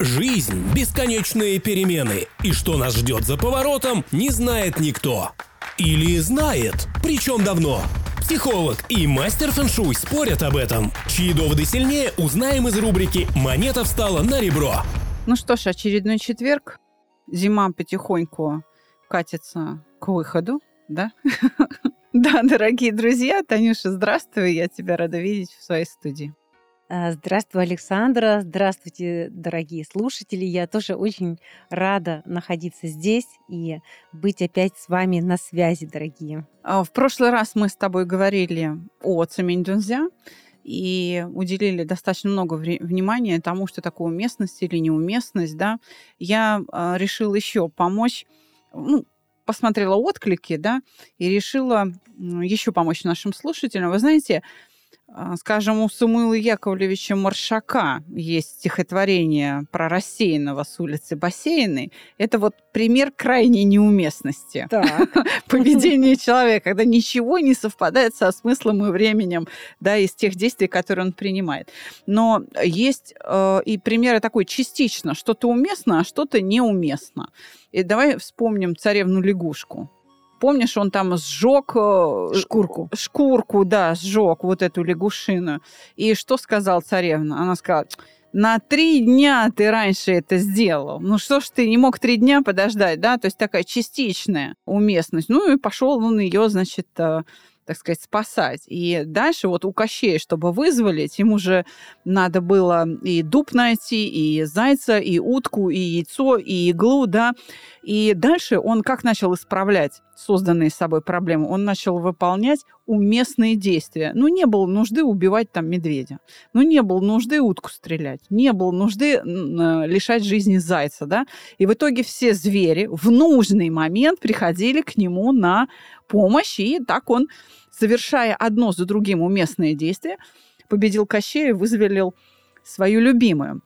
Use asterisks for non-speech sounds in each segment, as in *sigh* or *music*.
Жизнь – бесконечные перемены, и что нас ждет за поворотом, не знает никто. Или знает, причем давно. Психолог и мастер фэншуй спорят об этом. Чьи доводы сильнее, узнаем из рубрики «Монета встала на ребро». Ну что ж, очередной четверг. Зима потихоньку катится к выходу, да? *laughs* Да, дорогие друзья, Танюша, здравствуй, я тебя рада видеть в своей студии. А, здравствуй, Александра. Здравствуйте, дорогие слушатели. Я тоже очень рада находиться здесь и быть опять с вами на связи, дорогие. А, в прошлый раз мы с тобой говорили о Цемень-Дунзя и уделили достаточно много внимания тому, что такое уместность или неуместность. Да? Я а, решила еще помочь, ну, посмотрела отклики, да, и решила еще помочь нашим слушателям. Вы знаете, скажем, у Самуила Яковлевича Маршака есть стихотворение про рассеянного с улицы Бассейной. Это вот пример крайней неуместности *laughs* поведения человека, когда ничего не совпадает со смыслом и временем да, из тех действий, которые он принимает. Но есть э, и примеры такой частично, что-то уместно, а что-то неуместно. И давай вспомним царевну лягушку. Помнишь, он там сжег э, шкурку. Шкурку, да, сжег вот эту лягушину. И что сказал царевна? Она сказала, на три дня ты раньше это сделал. Ну что ж ты не мог три дня подождать, да? То есть такая частичная уместность. Ну и пошел он ее, значит, э, так сказать, спасать. И дальше вот у Кощея, чтобы вызволить, ему же надо было и дуб найти, и зайца, и утку, и яйцо, и иглу, да. И дальше он как начал исправлять созданные собой проблемы? Он начал выполнять уместные действия. Ну, не было нужды убивать там медведя. Ну, не было нужды утку стрелять. Не было нужды э, лишать жизни зайца, да. И в итоге все звери в нужный момент приходили к нему на помощь, и так он совершая одно за другим уместные действия, победил Кощея и вызволил свою любимую.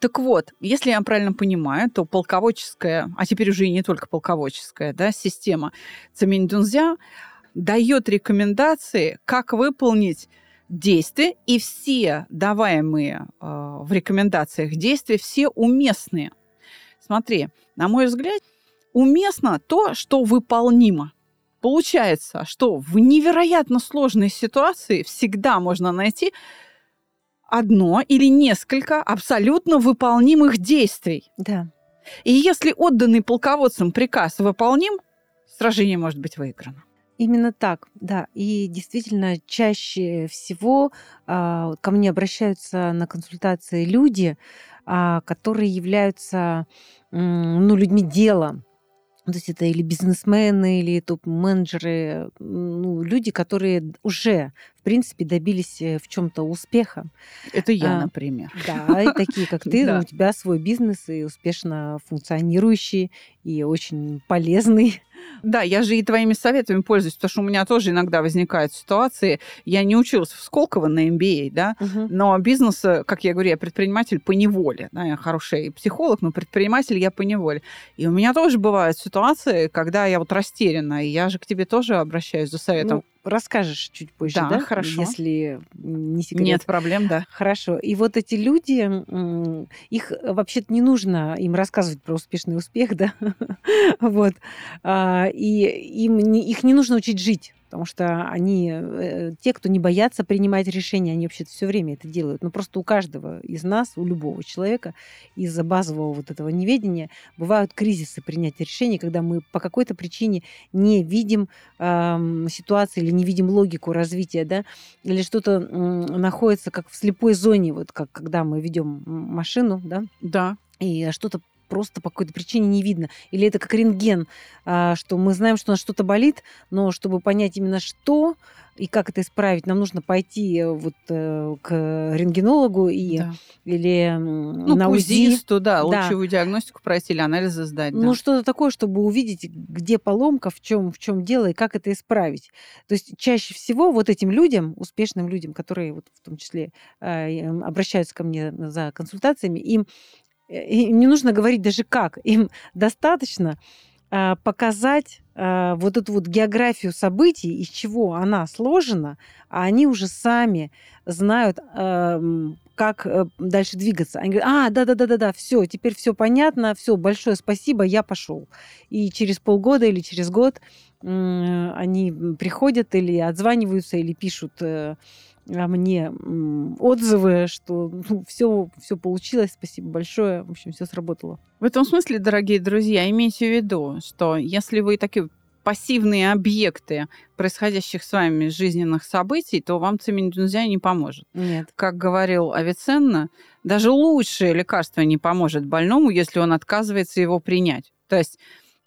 Так вот, если я правильно понимаю, то полководческая, а теперь уже и не только полководческая, да, система Цемень-Дунзя дает рекомендации, как выполнить действия, и все даваемые э, в рекомендациях действия, все уместные. Смотри, на мой взгляд, уместно то, что выполнимо. Получается, что в невероятно сложной ситуации всегда можно найти одно или несколько абсолютно выполнимых действий. Да. И если отданный полководцам приказ выполним, сражение может быть выиграно. Именно так, да. И действительно, чаще всего э, ко мне обращаются на консультации люди, э, которые являются э, ну, людьми дела, то есть это или бизнесмены, или топ-менеджеры, ну, люди, которые уже, в принципе, добились э, в чем-то успеха. Это я, а, например. Да, и такие, как *laughs* ты, да. у тебя свой бизнес и успешно функционирующий, и очень полезный. Да, я же и твоими советами пользуюсь, потому что у меня тоже иногда возникают ситуации. Я не училась в Сколково на MBA, да, угу. но бизнес, э, как я говорю, я предприниматель по неволе. Да, я хороший психолог, но предприниматель я по неволе. И у меня тоже бывают ситуации, когда я вот растеряна, и я же к тебе тоже обращаюсь за советом. Ну, расскажешь чуть позже, да, да? хорошо. Если не секрет. Нет проблем, да. Хорошо. И вот эти люди, их вообще-то не нужно им рассказывать про успешный успех, *laughs* да, вот. А, и им их не нужно учить жить потому что они, э, те, кто не боятся принимать решения, они вообще все время это делают. Но просто у каждого из нас, у любого человека, из-за базового вот этого неведения бывают кризисы принятия решений, когда мы по какой-то причине не видим э, ситуации или не видим логику развития, да, или что-то находится как в слепой зоне, вот как когда мы ведем машину, да, да. и что-то просто по какой-то причине не видно. Или это как рентген, а, что мы знаем, что у нас что-то болит, но чтобы понять именно что и как это исправить, нам нужно пойти э, вот э, к рентгенологу и, да. или ну, на УЗИ. да, да, лучевую диагностику пройти или анализы сдать. Да. Ну, что-то такое, чтобы увидеть, где поломка, в чем, в чем дело и как это исправить. То есть чаще всего вот этим людям, успешным людям, которые вот в том числе э, обращаются ко мне за консультациями, им им не нужно говорить даже как. Им достаточно а, показать э, вот эту вот географию событий, из чего она сложена, а они уже сами знают, как э, дальше двигаться. Они говорят, а, да-да-да-да-да, все, теперь все понятно, все, большое спасибо, я пошел. И через полгода или через год они приходят или отзваниваются, или пишут э, мне отзывы, что ну, все, все получилось, спасибо большое, в общем, все сработало. В этом смысле, дорогие друзья, имейте в виду, что если вы такие пассивные объекты происходящих с вами жизненных событий, то вам цементунзя не поможет. Нет. Как говорил Авиценна, даже лучшее лекарство не поможет больному, если он отказывается его принять. То есть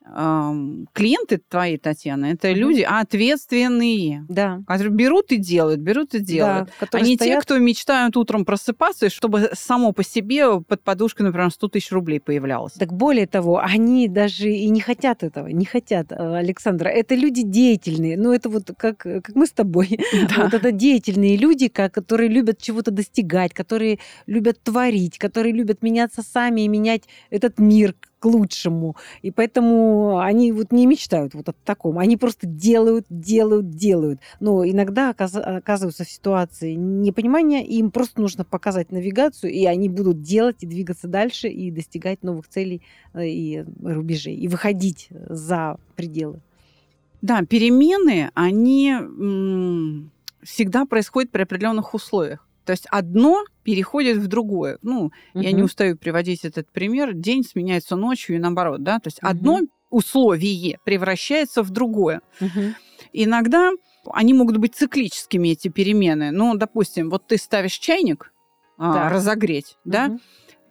клиенты твои, Татьяна, это mm-hmm. люди ответственные, да. которые берут и делают, берут и делают. Да, не стоят... те, кто мечтают утром просыпаться, чтобы само по себе под подушкой, например, 100 тысяч рублей появлялось. Так более того, они даже и не хотят этого, не хотят, э, Александра. Это люди деятельные. Ну, это вот как, как мы с тобой. *laughs* Да. Вот это деятельные люди, которые любят чего-то достигать, которые любят творить, которые любят меняться сами и менять этот мир, к лучшему. И поэтому они вот не мечтают вот о таком. Они просто делают, делают, делают. Но иногда оказываются в ситуации непонимания, и им просто нужно показать навигацию, и они будут делать и двигаться дальше, и достигать новых целей э, и рубежей, и выходить за пределы. Да, перемены, они всегда происходят при определенных условиях. То есть одно переходит в другое. Ну, угу. я не устаю приводить этот пример. День сменяется ночью и наоборот, да. То есть угу. одно условие превращается в другое. Угу. Иногда они могут быть циклическими, эти перемены. Ну, допустим, вот ты ставишь чайник да. а, разогреть, угу. да,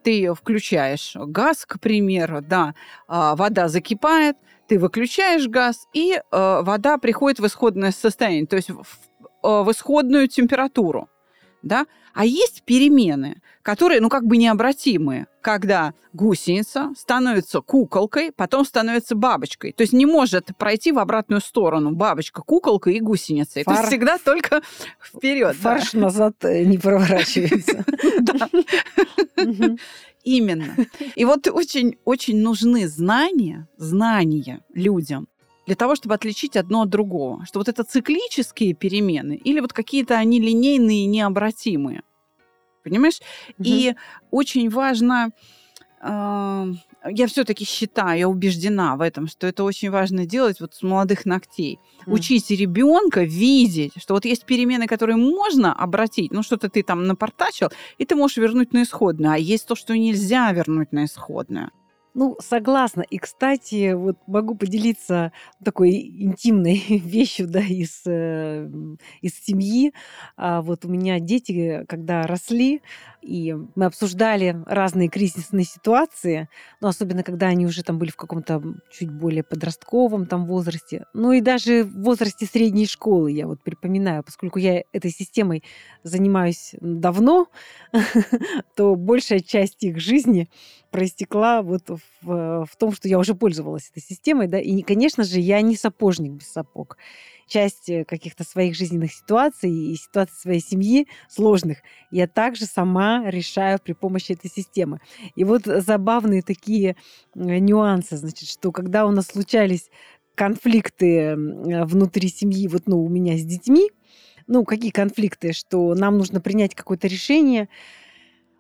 ты включаешь газ, к примеру, да, а, вода закипает, ты выключаешь газ, и а, вода приходит в исходное состояние, то есть в, в, а, в исходную температуру да, а есть перемены, которые, ну, как бы необратимые, когда гусеница становится куколкой, потом становится бабочкой. То есть не может пройти в обратную сторону бабочка, куколка и гусеница. Фар... То есть всегда только вперед. Фарш да. назад э, не проворачивается. *laughs* Именно. И вот очень, очень нужны знания, знания людям, для того, чтобы отличить одно от другого. Что вот это циклические перемены или вот какие-то они линейные, необратимые. Понимаешь? Угу. И очень важно, э, я все-таки считаю, я убеждена в этом, что это очень важно делать вот с молодых ногтей. Mm. Учить ребенка видеть, что вот есть перемены, которые можно обратить, ну что-то ты там напортачил, и ты можешь вернуть на исходную, а есть то, что нельзя вернуть на исходную. Ну, согласна. И, кстати, вот могу поделиться такой интимной *laughs* вещью, да, из, э, из семьи. А вот у меня дети, когда росли, и мы обсуждали разные кризисные ситуации, но особенно когда они уже там были в каком-то чуть более подростковом там возрасте, ну и даже в возрасте средней школы, я вот припоминаю, поскольку я этой системой занимаюсь давно, *laughs* то большая часть их жизни проистекла вот в, в том, что я уже пользовалась этой системой, да, и, конечно же, я не сапожник без сапог часть э, каких-то своих жизненных ситуаций и ситуаций своей семьи сложных я также сама решаю при помощи этой системы. И вот забавные такие нюансы, значит, что когда у нас случались конфликты внутри семьи, вот, ну, у меня с детьми, ну, какие конфликты, что нам нужно принять какое-то решение,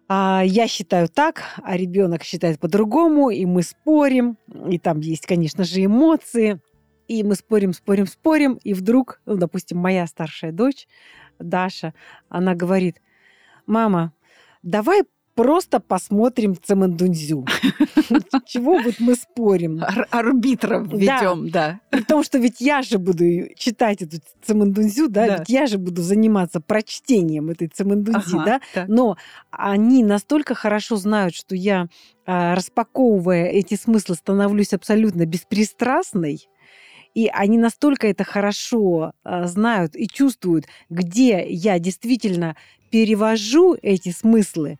а я считаю так, а ребенок считает по-другому, и мы спорим, и там есть, конечно же, эмоции. И мы спорим, спорим, спорим, и вдруг, ну, допустим, моя старшая дочь, Даша, она говорит, мама, давай просто посмотрим Цемендунзю. *laughs* Чего вот мы спорим? Арбитром ведем, да. При том, что ведь я же буду читать эту Цемендунзю, да, ведь я же буду заниматься прочтением этой Цемендунзи, да. Но они настолько хорошо знают, что я, а, распаковывая эти смыслы, становлюсь абсолютно беспристрастной, и они настолько это хорошо э, знают и чувствуют, где я действительно перевожу эти смыслы,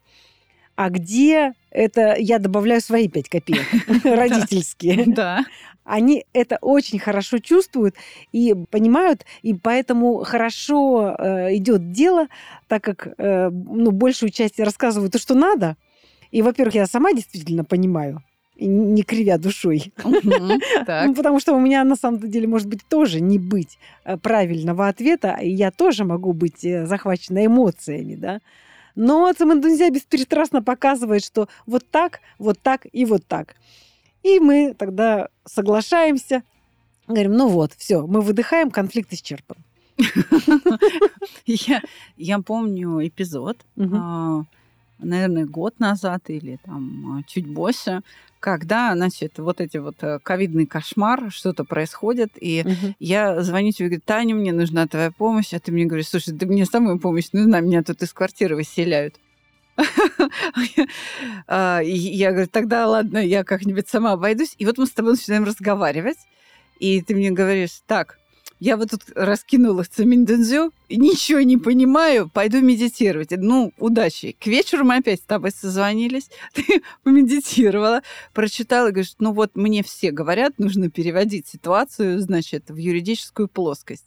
а где это я добавляю свои пять копеек *laughs* родительские. Да. Они это очень хорошо чувствуют и понимают, и поэтому хорошо э, идет дело, так как э, ну, большую часть рассказывают то, что надо. И, во-первых, я сама действительно понимаю, не кривя душой. *laughs* Ну, потому что у меня на самом деле может быть тоже не быть э, правильного ответа, и я тоже могу быть э, захвачена эмоциями, да. Но Цимэндунзя беспристрастно показывает, что вот так, вот так и вот так. И мы тогда соглашаемся, говорим, ну вот, все, мы выдыхаем, конфликт исчерпан. Я, я помню эпизод, угу. наверное, год назад или там а, чуть больше, когда, значит, вот эти вот э, ковидный кошмар, что-то происходит, и угу. я звоню тебе, говорю, Таня, мне нужна твоя помощь, а ты мне говоришь, слушай, да мне самую помощь нужна, меня тут из квартиры выселяют. *laughs* А, я говорю, тогда ладно, я как-нибудь сама обойдусь. И вот мы с тобой начинаем разговаривать, и ты мне говоришь, так, я вот тут раскинула цемендензю, ничего не понимаю, пойду медитировать. Ну, удачи. К вечеру мы опять с тобой созвонились, *laughs* ты помедитировала, прочитала, говоришь, ну вот мне все говорят, нужно переводить ситуацию, значит, в юридическую плоскость.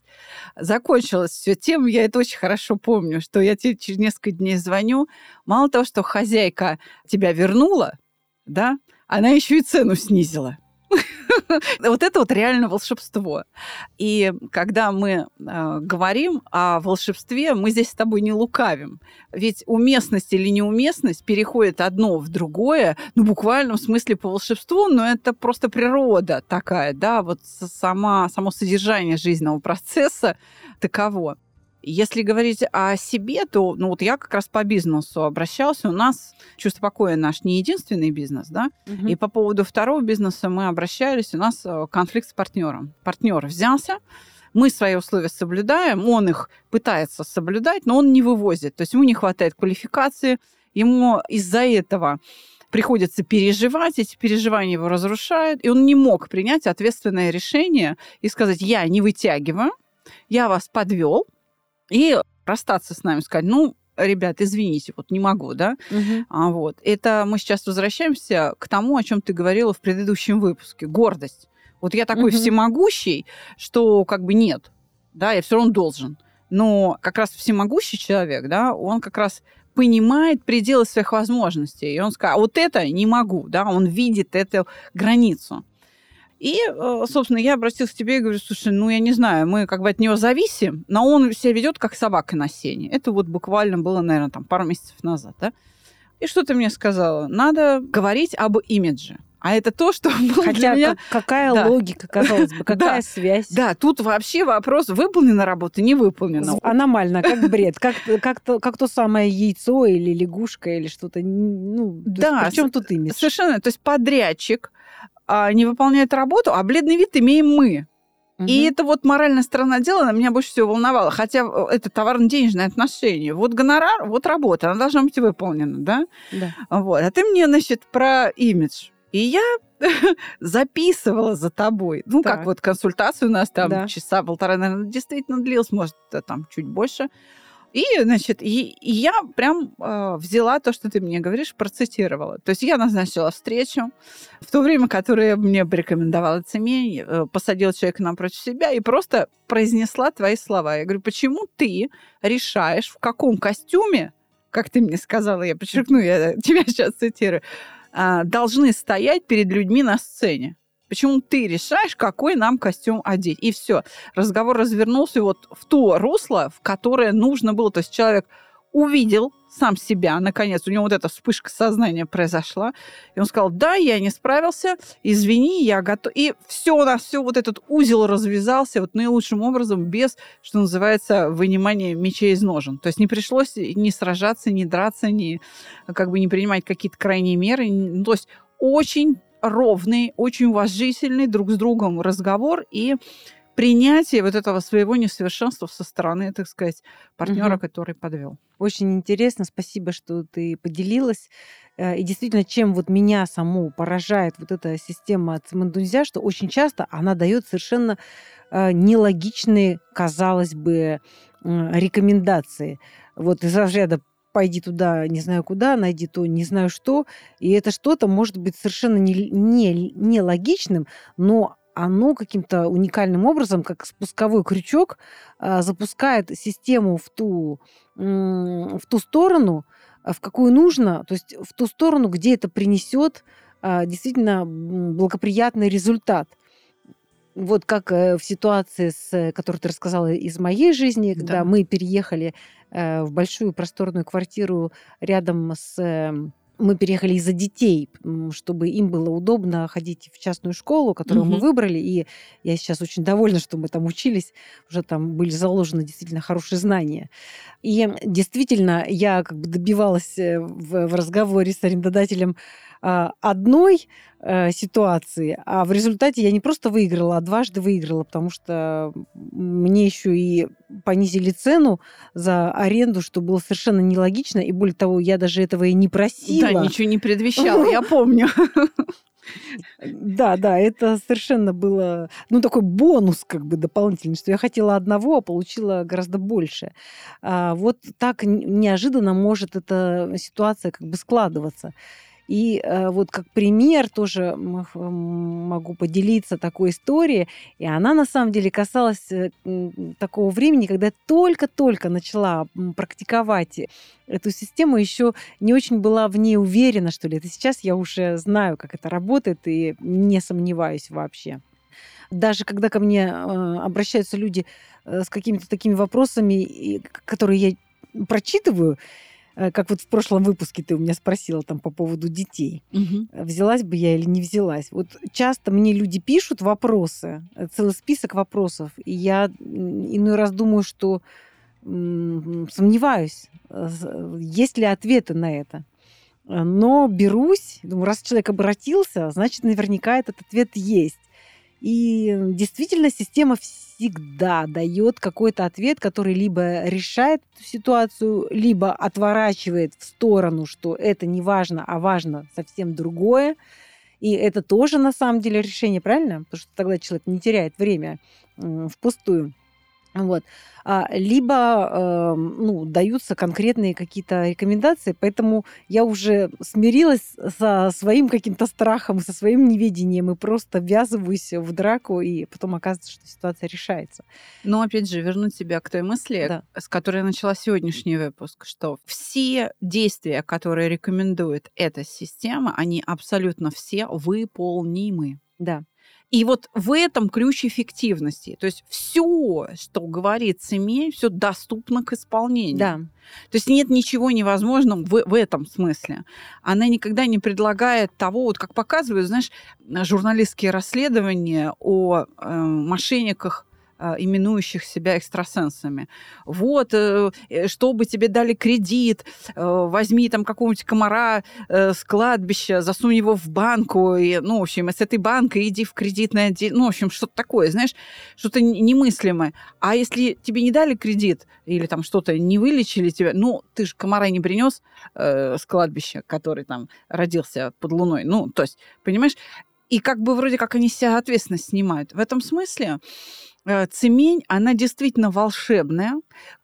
Закончилось все тем, я это очень хорошо помню, что я тебе через несколько дней звоню. Мало того, что хозяйка тебя вернула, да, она еще и цену снизила. *laughs* Вот это вот реально волшебство. И когда мы э, говорим о волшебстве, мы здесь с тобой не лукавим. Ведь уместность или неуместность переходит одно в другое, ну, буквально в смысле по волшебству, но это просто природа такая, да, вот сама, само содержание жизненного процесса таково. Если говорить о себе, то ну вот я как раз по бизнесу обращался. У нас чувство покоя наш не единственный бизнес, да. Угу. И по поводу второго бизнеса мы обращались. У нас э, конфликт с партнером. Партнер взялся, мы свои условия соблюдаем, он их пытается соблюдать, но он не вывозит. То есть ему не хватает квалификации, ему из-за этого приходится переживать, эти переживания его разрушают, и он не мог принять ответственное решение и сказать, я не вытягиваю, я вас подвел, и расстаться с нами, сказать, ну, ребят, извините, вот не могу, да? Угу. А, вот. Это мы сейчас возвращаемся к тому, о чем ты говорила в предыдущем выпуске. Гордость. Вот я такой угу. всемогущий, что как бы нет, да, я все равно должен. Но как раз всемогущий человек, да, он как раз понимает пределы своих возможностей. И он скажет, а вот это не могу, да, он видит эту границу. И, э, собственно, я обратилась к тебе и говорю, слушай, ну, я не знаю, мы как бы от него зависим, но он себя ведет как собака на сене. Это вот буквально было, наверное, там пару месяцев назад, да? И что ты мне сказала? Надо говорить об имидже. А это то, что *laughs* было Хотя для меня... какая да. логика, казалось бы, *laughs* какая да. связь? Да, тут вообще вопрос, выполнена работа, не выполнена. Аномально, как бред, как, как, то, как то самое яйцо или лягушка или что-то. Ну, да, причем тут имидж? Совершенно. То есть подрядчик не выполняет работу, а бледный вид имеем мы. Угу. И это вот моральная сторона дела она меня больше всего волновала. Хотя э, это товарно-денежное отношение. Вот гонорар, вот работа, она должна быть выполнена, да? Да. Вот. А ты мне, значит, про имидж. И я *laughs* записывала за тобой. Ну, так. как вот консультацию у нас там да. часа полтора, наверное, действительно длилась, может, там чуть больше. И, значит, и, и я прям э, взяла то, что ты мне говоришь, процитировала. То есть я назначила встречу в то время, которое мне порекомендовала Цемень, э, посадила человека напротив себя и просто произнесла твои слова. Я говорю, почему ты решаешь, в каком костюме, как ты мне сказала, я подчеркну, я тебя *laughs* сейчас цитирую, э, должны стоять перед людьми на сцене? Почему ты решаешь, какой нам костюм одеть? И все. Разговор развернулся вот в то русло, в которое нужно было. То есть человек увидел сам себя, наконец, у него вот эта вспышка сознания произошла, и он сказал, да, я не справился, извини, я готов. И все у нас, все вот этот узел развязался вот наилучшим образом, без, что называется, вынимания мечей из ножен. То есть не пришлось ни сражаться, ни драться, ни как бы не принимать какие-то крайние меры. То есть очень ровный, очень уважительный друг с другом разговор и принятие вот этого своего несовершенства со стороны, так сказать, партнера, угу. который подвел. Очень интересно, спасибо, что ты поделилась. Э, и действительно, чем вот меня саму поражает вот эта система цимандунзя, что очень часто она дает совершенно э, нелогичные, казалось бы, рекомендации. Вот из разряда пойди туда, не знаю куда, найди то, не знаю что. И это что-то может быть совершенно не, не, не логичным, но оно каким-то уникальным образом, как спусковой крючок, а, запускает систему в ту, в ту сторону, в какую нужно, то есть в ту сторону, где это принесет а, действительно благоприятный результат. Вот как э, в ситуации, с, которую ты рассказала из моей жизни, когда да. мы переехали э, в большую просторную квартиру рядом с эм, мы переехали из-за детей, чтобы им было удобно ходить в частную школу, которую угу. мы выбрали. И я сейчас очень довольна, что мы там учились. Уже там были заложены действительно хорошие знания. И действительно, я как бы добивалась э, в, в разговоре с арендодателем одной э, ситуации, а в результате я не просто выиграла, а дважды выиграла, потому что мне еще и понизили цену за аренду, что было совершенно нелогично, и более того, я даже этого и не просила. Да, ничего не предвещала, я помню. Да, да, это совершенно было, ну, такой бонус как бы дополнительный, что я хотела одного, а получила гораздо больше. А вот так неожиданно может эта ситуация как бы складываться. И э, вот как пример тоже могу поделиться такой историей. И она на самом деле касалась э, такого времени, когда я только-только начала практиковать эту систему, еще не очень была в ней уверена, что ли. Это сейчас я уже знаю, как это работает, и не сомневаюсь вообще. Даже когда ко мне э, обращаются люди с какими-то такими вопросами, которые я прочитываю, Э, как вот в прошлом выпуске ты у меня спросила там по поводу детей. Угу. Взялась бы я или не взялась? Вот часто мне люди пишут вопросы, э, целый список вопросов, и я иной раз думаю, что сомневаюсь, есть ли ответы на это. Но берусь, думаю, раз человек обратился, значит, наверняка этот ответ есть. И действительно, система всегда дает какой-то ответ, который либо решает эту ситуацию, либо отворачивает в сторону, что это не важно, а важно совсем другое. И это тоже на самом деле решение, правильно? Потому что тогда человек не теряет время впустую. Вот. А, либо э, ну, даются конкретные какие-то рекомендации, поэтому я уже смирилась со своим каким-то страхом, со своим неведением и просто ввязываюсь в драку, и потом оказывается, что ситуация решается. Но опять же, вернуть себя к той мысли, да. с которой я начала сегодняшний выпуск, что все действия, которые рекомендует эта система, они абсолютно все выполнимы. Да. И вот в этом ключ эффективности. То есть все, что говорит СМИ, все доступно к исполнению. Да. То есть нет ничего невозможного в, в этом смысле. Она никогда не предлагает того, вот как показывают, знаешь, журналистские расследования о э, мошенниках именующих себя экстрасенсами. Вот, э, э, чтобы тебе дали кредит, э, возьми там какого-нибудь комара с кладбища, засунь его в банку, и, ну, в общем, с этой банкой иди в кредитное отдел, ну, в общем, что-то такое, знаешь, что-то немыслимое. А если тебе не дали кредит или там что-то не вылечили тебя, ну, ты же комара не принес с кладбища, который там родился под луной, ну, то есть, понимаешь, и как бы вроде как они себя ответственность снимают. В этом смысле цемень, она действительно волшебная.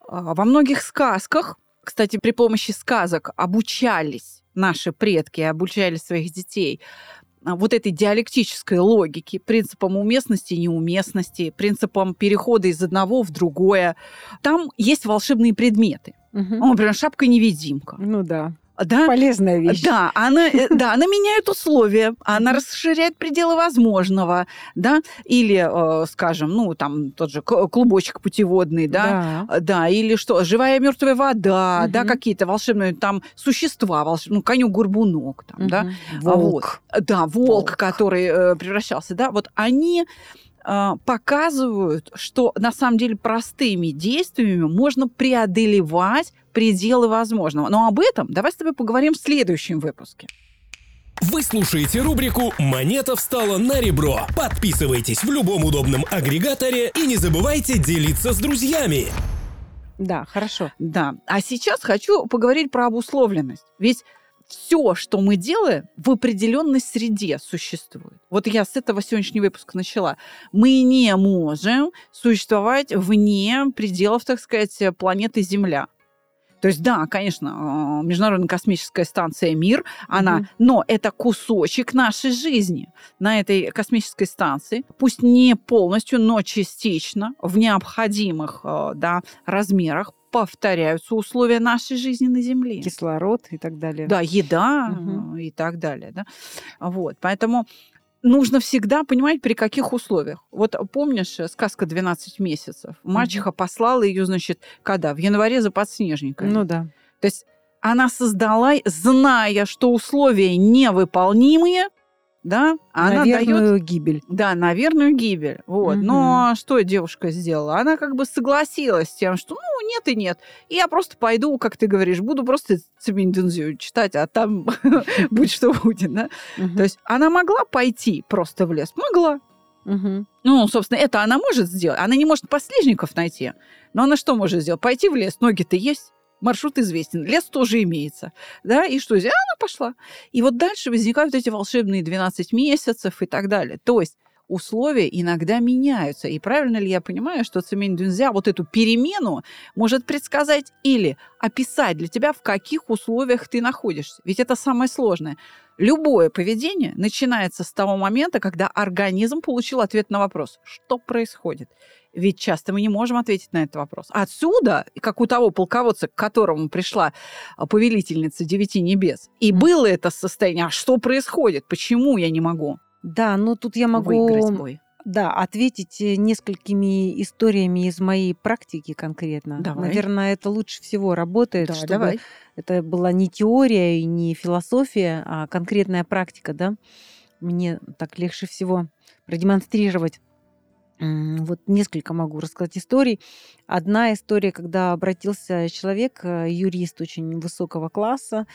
А, во многих сказках, кстати, при помощи сказок обучались наши предки, обучали своих детей а, вот этой диалектической логики, принципам уместности и неуместности, принципам перехода из одного в другое. Там есть волшебные предметы. Угу. Например, шапка-невидимка. Ну да да? полезная вещь. Да, она, э, да, она меняет условия, она расширяет пределы возможного, да, или, э, скажем, ну, там, тот же клубочек путеводный, да, да, да или что, живая мертвая вода, угу. да, какие-то волшебные там существа, волшебные, ну, коню-горбунок, там, угу. да. Волк. Вот. Да, волк, волк. который э, превращался, да, вот они показывают, что на самом деле простыми действиями можно преодолевать пределы возможного. Но об этом давай с тобой поговорим в следующем выпуске. Вы слушаете рубрику «Монета встала на ребро». Подписывайтесь в любом удобном агрегаторе и не забывайте делиться с друзьями. Да, хорошо. Да. А сейчас хочу поговорить про обусловленность. Ведь все, что мы делаем, в определенной среде существует. Вот я с этого сегодняшний выпуск начала. Мы не можем существовать вне пределов, так сказать, планеты Земля. То есть, да, конечно, э, Международная космическая станция «Мир», она, mm-hmm. но это кусочек нашей жизни. На этой космической станции, пусть не полностью, но частично, в необходимых э, да, размерах, повторяются условия нашей жизни на Земле. Кислород и так далее. Да, еда э, и так далее. Да? Вот, поэтому нужно всегда понимать, при каких условиях. Вот помнишь э, сказка «12 месяцев»? Мачеха послала ее, значит, когда? В январе за подснежниками. Ну да. То есть она создала, зная, что условия невыполнимые, да, она на дает верную гибель. да, на верную гибель. Вот. Мгм. Но что девушка сделала? Она как бы согласилась с тем, что ну нет и нет. И я просто пойду, как ты говоришь, буду просто Циминь читать, а там *laughs* будь что будет. Да? То есть она могла пойти просто в лес? Могла. Ну, собственно, это она может сделать. Она не может подснежников найти. Но она что может сделать? Пойти в лес, ноги-то есть. Маршрут известен, лес тоже имеется. Да, и что здесь? Она пошла. И вот дальше возникают эти волшебные 12 месяцев и так далее. То есть условия иногда меняются. И правильно ли я понимаю, что Цемень Дунзя вот эту перемену может предсказать или описать для тебя, в каких условиях ты находишься? Ведь это самое сложное. Любое поведение начинается с того момента, когда организм получил ответ на вопрос, что происходит. Ведь часто мы не можем ответить на этот вопрос. Отсюда, как у того полководца, к которому пришла а, повелительница девяти небес, и было это состояние, а что происходит, почему я не могу Да, ну тут я выиграть могу бой? да, ответить э, несколькими историями из моей практики конкретно. Давай. Наверное, это лучше всего работает, Да, чтобы давай. это была не теория и не философия, а конкретная практика, да. Мне так легче всего продемонстрировать. Вот несколько могу рассказать историй. Одна история, когда обратился человек, э, юрист очень высокого класса,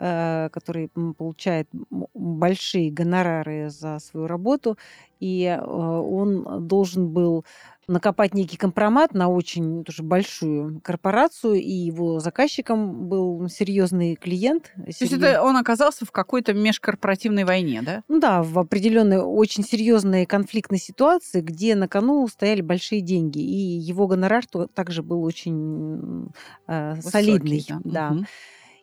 который м, получает большие гонорары за свою работу, и э, он должен был накопать некий компромат на очень тоже большую корпорацию, и его заказчиком был серьезный клиент. То есть это он оказался в какой-то межкорпоративной войне, да? Ну да, в определенной очень серьезной конфликтной ситуации, где на кону стояли большие деньги, и его гонорар также был очень э, Высокий, солидный, да. да. Мгм.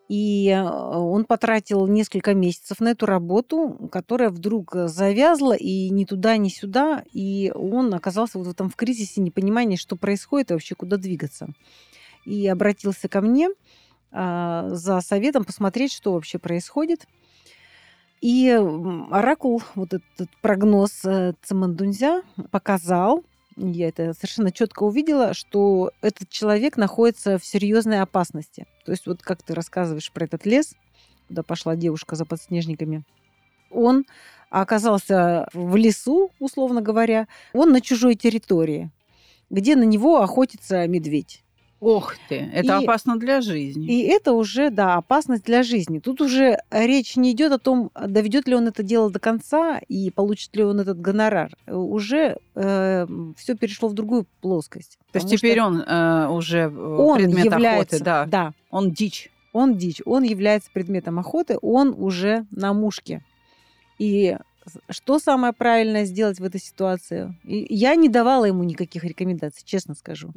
И э, он потратил несколько месяцев на эту работу, которая вдруг э, завязла и ни туда, ни сюда, и он оказался вот в этом в кризисе непонимания, что происходит и вообще куда двигаться. И обратился ко мне а, за советом посмотреть, что вообще происходит. И оракул, вот этот прогноз э, Цимандунзя показал, я это совершенно четко увидела, что этот человек находится в серьезной опасности. То есть вот как ты рассказываешь про этот лес, куда пошла девушка за подснежниками, он оказался в лесу, условно говоря, он на чужой территории, где на него охотится медведь. Ох ты, это И- опасно для жизни. И это уже, да, опасность для жизни. Тут уже речь не идет о том, доведет ли он это дело до конца и получит ли он этот гонорар. Э, Уже все перешло в другую плоскость. То есть теперь он э, уже он предмет является, охоты, да. да, Он дичь. он дичь, он является предметом охоты, он уже на мушке. И что самое правильное сделать в этой ситуации? И я не давала ему никаких рекомендаций, честно скажу.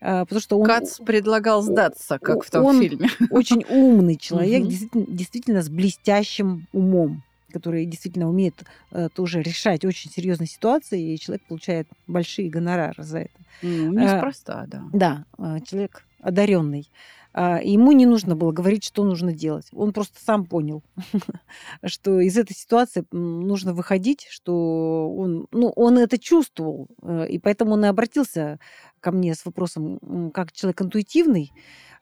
Э, Потому что он Кац предлагал сдаться, как в том он- фильме. *laughs* очень умный человек, Мгм. действительно, действительно с блестящим умом, который действительно умеет э, тоже решать очень серьезные ситуации, и человек получает большие гонорары за это. Э, Неспроста, да. Да, э, человек одаренный. А, Ему не нужно было говорить, что нужно делать. Он просто сам понял, *laughs* что из этой ситуации нужно выходить, что он, ну, он это чувствовал, э, и поэтому он и обратился ко мне с вопросом, как человек интуитивный,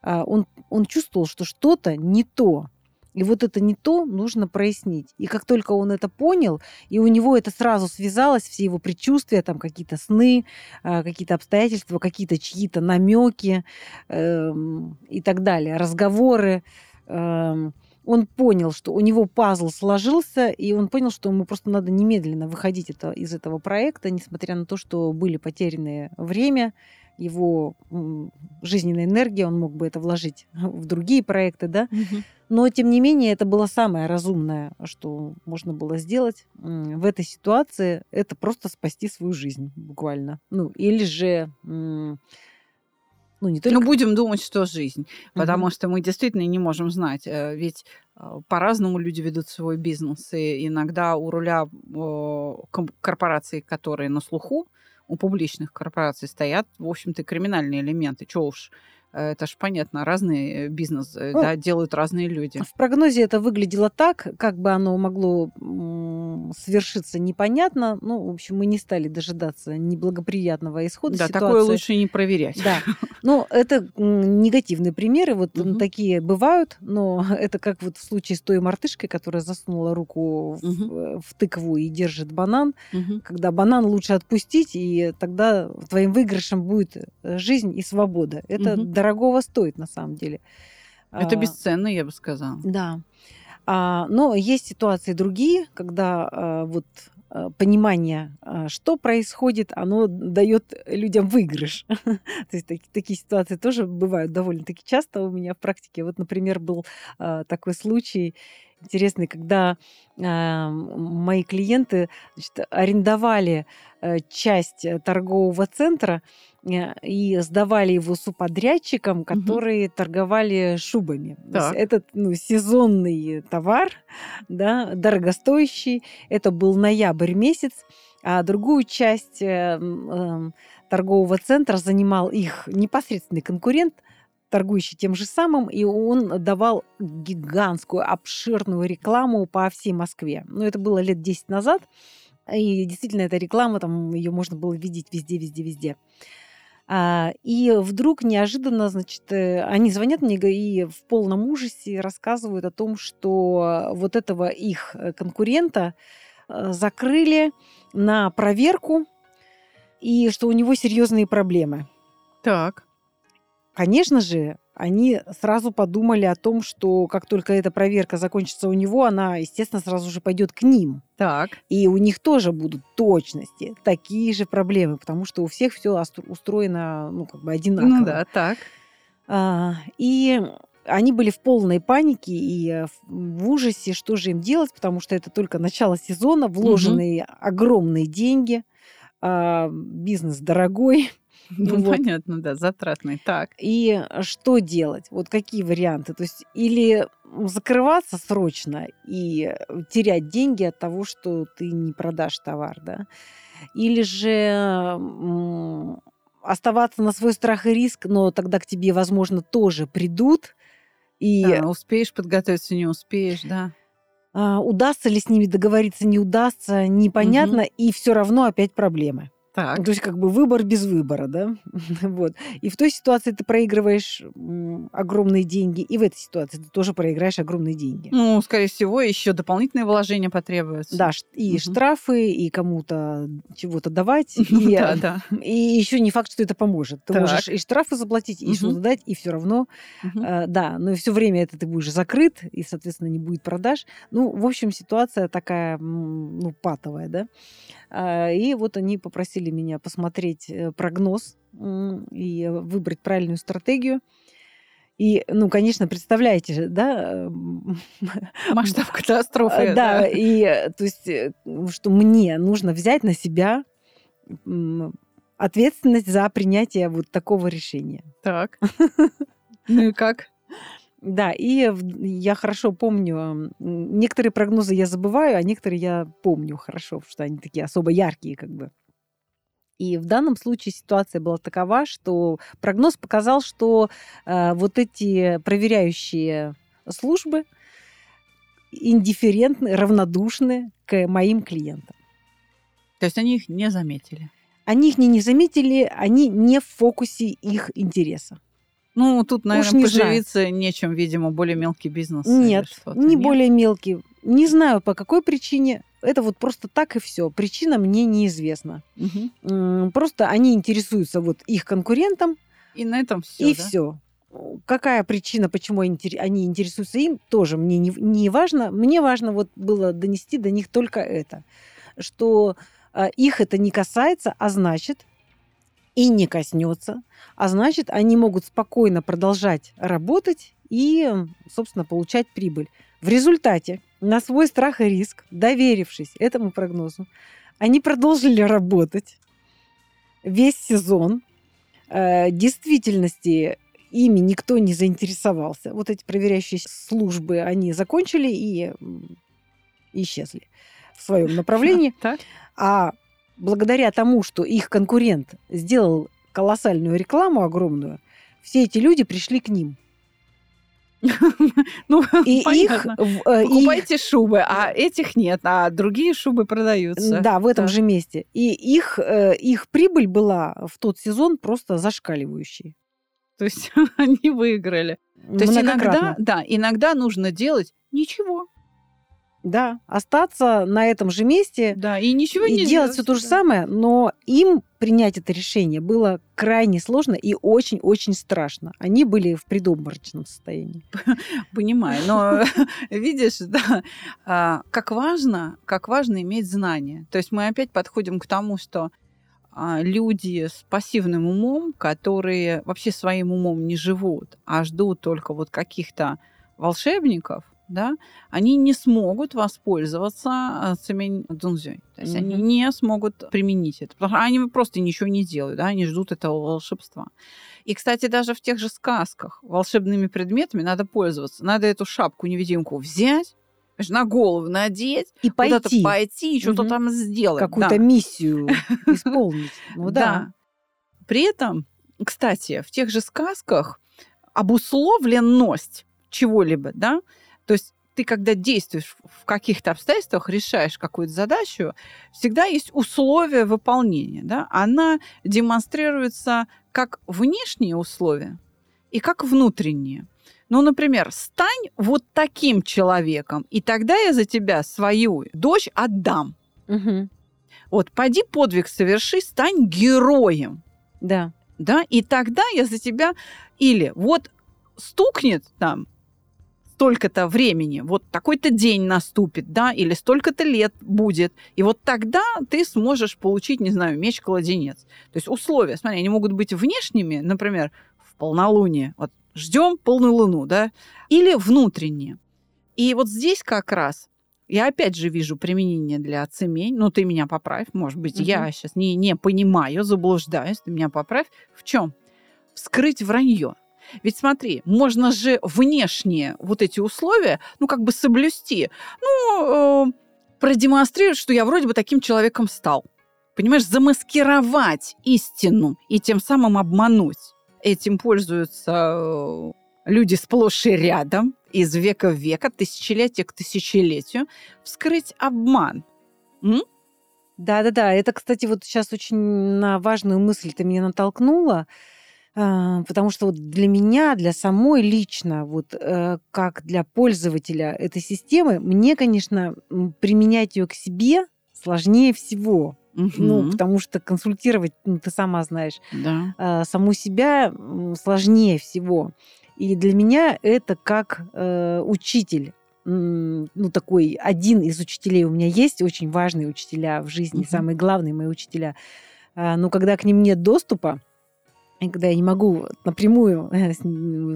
а, он, он чувствовал, что что-то не то. И вот это не то нужно прояснить. И как только он это понял, и у него это сразу связалось, все его предчувствия, там какие-то сны, а, какие-то обстоятельства, какие-то чьи-то намеки эм, и так далее, разговоры. эм, он понял, что у него пазл сложился, и он понял, что ему просто надо немедленно выходить это, из этого проекта, несмотря на то, что были потеряны время, его жизненная энергия, он мог бы это вложить *laughs* в другие проекты, да, но, тем не менее, это было самое разумное, что можно было сделать в этой ситуации. Это просто спасти свою жизнь, буквально. Ну, или же... Ну, не только... Ну, будем думать, что жизнь. Мгм. Потому что мы действительно не можем знать. э, Ведь э, по-разному люди ведут свой бизнес. И иногда у руля корпораций, которые на слуху, у публичных корпораций стоят, в общем-то, криминальные элементы. Чего уж это ж понятно, разный э, бизнес, э, Ну, да, делают разные люди. В прогнозе это выглядело так, как бы оно могло свершиться, непонятно. Ну, в общем, мы не стали дожидаться неблагоприятного исхода Да, ситуации. такое лучше не проверять. Да. *laughs* Ну, это негативные примеры, вот Мгм. такие бывают, но *laughs* это как вот в случае с той мартышкой, которая засунула руку в, в тыкву и держит банан, Мгм. когда банан лучше отпустить, и тогда твоим выигрышем будет жизнь и свобода. Это Мгм. Дорогого стоит на самом деле. Это А, бесценно, я бы сказала. Да. А, но есть ситуации другие, когда а, вот понимание, что происходит, оно дает людям выигрыш. *laughs* То есть таки- такие ситуации тоже бывают довольно-таки часто у меня в практике. Вот, например, был такой случай интересный, когда м, мои клиенты значит, арендовали э, часть э, торгового центра э, и сдавали его субподрядчикам, которые торговали шубами. Так. Этот ну, сезонный товар, да, дорогостоящий. Это был ноябрь месяц, а другую часть э, торгового центра занимал их непосредственный конкурент, торгующий тем же самым, и он давал гигантскую, обширную рекламу по всей Москве. Ну, это было лет 10 назад, и действительно, эта реклама, там ее можно было видеть везде, везде, везде. А, и вдруг неожиданно, значит, э, они звонят мне и в полном ужасе рассказывают о том, что вот этого их э, конкурента э, закрыли на проверку и что у него серьезные проблемы. Так. Конечно же, они сразу подумали о том, что как только эта проверка закончится у него, она, естественно, сразу же пойдет к ним. Так. И у них тоже будут точности такие же проблемы, потому что у всех все устроено, ну, как бы одинаково. Ну да, так. А, и они были в полной панике и в- ужасе, что же им делать, потому что это только начало сезона, вложенные огромные деньги, а, бизнес дорогой. *laughs* Ну, Вот. понятно, да, затратный. Так. И что делать? Вот какие варианты? То есть или закрываться срочно и терять деньги от того, что ты не продашь товар, да? Или же оставаться на свой страх и риск, но тогда к тебе, возможно, тоже придут. И Да, успеешь подготовиться, не успеешь, да. а, удастся ли с ними договориться, не удастся, непонятно, и все равно опять проблемы. Так. То есть как бы выбор без выбора, да? *laughs* вот. И в той ситуации ты проигрываешь огромные деньги, и в этой ситуации ты тоже проиграешь огромные деньги. Ну, скорее всего, еще дополнительные вложения потребуются. Да, и Мгм. штрафы, и кому-то чего-то давать, *laughs* и, да, да. и еще не факт, что это поможет. Ты Так. можешь и штрафы заплатить, и Мгм. что-то дать, и все равно, Мгм. э, да, но все время это ты будешь закрыт, и, соответственно, не будет продаж. Ну, в общем, ситуация такая, ну, патовая, да. А, И вот они попросили меня посмотреть э, прогноз и выбрать правильную стратегию. И, ну, конечно, представляете же, да, *laughs* Масштаб катастрофы. а, Да, и э, то есть, э, что мне нужно взять на себя ответственность за принятие вот такого решения. Так. *laughs* Ну и как? Да, и я хорошо помню, некоторые прогнозы я забываю, а некоторые я помню хорошо, потому что они такие особо яркие как бы. И в данном случае ситуация была такова, что прогноз показал, что э, вот эти проверяющие службы индифферентны, равнодушны к моим клиентам. То есть они их не заметили. Они их не, не заметили, они не в фокусе их интереса. Ну, тут, наверное, не знаю. поживиться нечем, видимо, более мелкий бизнес. Нет, не нет? более мелкий. Не знаю по какой причине. Это вот просто так и все. Причина мне неизвестна. М, Просто они интересуются вот их конкурентом, И на этом все. и все. Какая причина, почему они интересуются им, тоже мне не, не важно. Мне важно вот было донести до них только это, что а, их это не касается, а значит и не коснется, а значит они могут спокойно продолжать работать и, собственно, получать прибыль. В результате на свой страх и риск, доверившись этому прогнозу, они продолжили работать весь сезон. Э, В действительности ими никто не заинтересовался. Вот эти проверяющие службы, они закончили и исчезли в своем направлении. *laughs* А благодаря тому, что их конкурент сделал колоссальную рекламу огромную, все эти люди пришли к ним. *laughs* Ну, И их... понятно. э, и- Покупайте шубы, а этих нет, а другие шубы продаются. Да, в этом Так. же месте. И их, э, их прибыль была в тот сезон просто зашкаливающей. То есть *laughs* они выиграли. То есть иногда, да, иногда нужно делать ничего. Да, остаться на этом же месте Да, и ничего и не делать все то же самое, но им принять это решение было крайне сложно и очень-очень страшно. Они были в предобморочном состоянии. *laughs* Понимаю, но *laughs* видишь, да, а, как важно, как важно иметь знания. То есть мы опять подходим к тому, что а, люди с пассивным умом, которые вообще своим умом не живут, а ждут только вот каких-то волшебников, да, они не смогут воспользоваться а, цемень дунзёй. То есть они Мгм. не смогут применить это. Потому что они просто ничего не делают, да, они ждут этого волшебства. И, кстати, даже в тех же сказках волшебными предметами надо пользоваться. Надо эту шапку-невидимку взять, на голову надеть, И пойти, пойти и что-то Мгм. там сделать. какую-то да. миссию *laughs* исполнить. Ну да. Да. При этом, кстати, в тех же сказках обусловленность чего-либо, да, то есть ты, когда действуешь в каких-то обстоятельствах, решаешь какую-то задачу, всегда есть условия выполнения. Да? Она демонстрируется как внешние условия и как внутренние. Ну, например, стань вот таким человеком, и тогда я за тебя свою дочь отдам. Мгм. Вот, пойди подвиг соверши, стань героем Да. да, и тогда я за тебя или вот стукнет там столько-то времени, вот такой-то день наступит, да, или столько-то лет будет, и вот тогда ты сможешь получить, не знаю, меч-кладенец. То есть условия, смотри, они могут быть внешними, например, в полнолуние, вот ждем полную луну, да, или внутренние. И вот здесь как раз я опять же вижу применение для цемень. Ну, ты меня поправь. Может быть, я Мгм. сейчас не, не понимаю, заблуждаюсь. Ты меня поправь. В чем? Вскрыть вранье. Ведь смотри, можно же внешние вот эти условия, ну, как бы соблюсти. Ну, э, продемонстрировать, что я вроде бы таким человеком стал. Понимаешь, замаскировать истину и тем самым обмануть. Этим пользуются э, люди сплошь и рядом, из века в век, от тысячелетия к тысячелетию. Вскрыть обман. М? Да-да-да, это, кстати, вот сейчас очень на важную мысль ты меня натолкнула, потому что вот для меня, для самой лично, вот э, как для пользователя этой системы, мне, конечно, применять ее к себе сложнее всего. Ну, Мгм. потому что консультировать, ну, ты сама знаешь, Да. а, саму себя сложнее всего. И для меня это как э, учитель. Ну, такой один из учителей у меня есть, очень важные учителя в жизни, Мгм. самые главные мои учителя. А, Но когда к ним нет доступа, когда я не могу напрямую *laughs* э,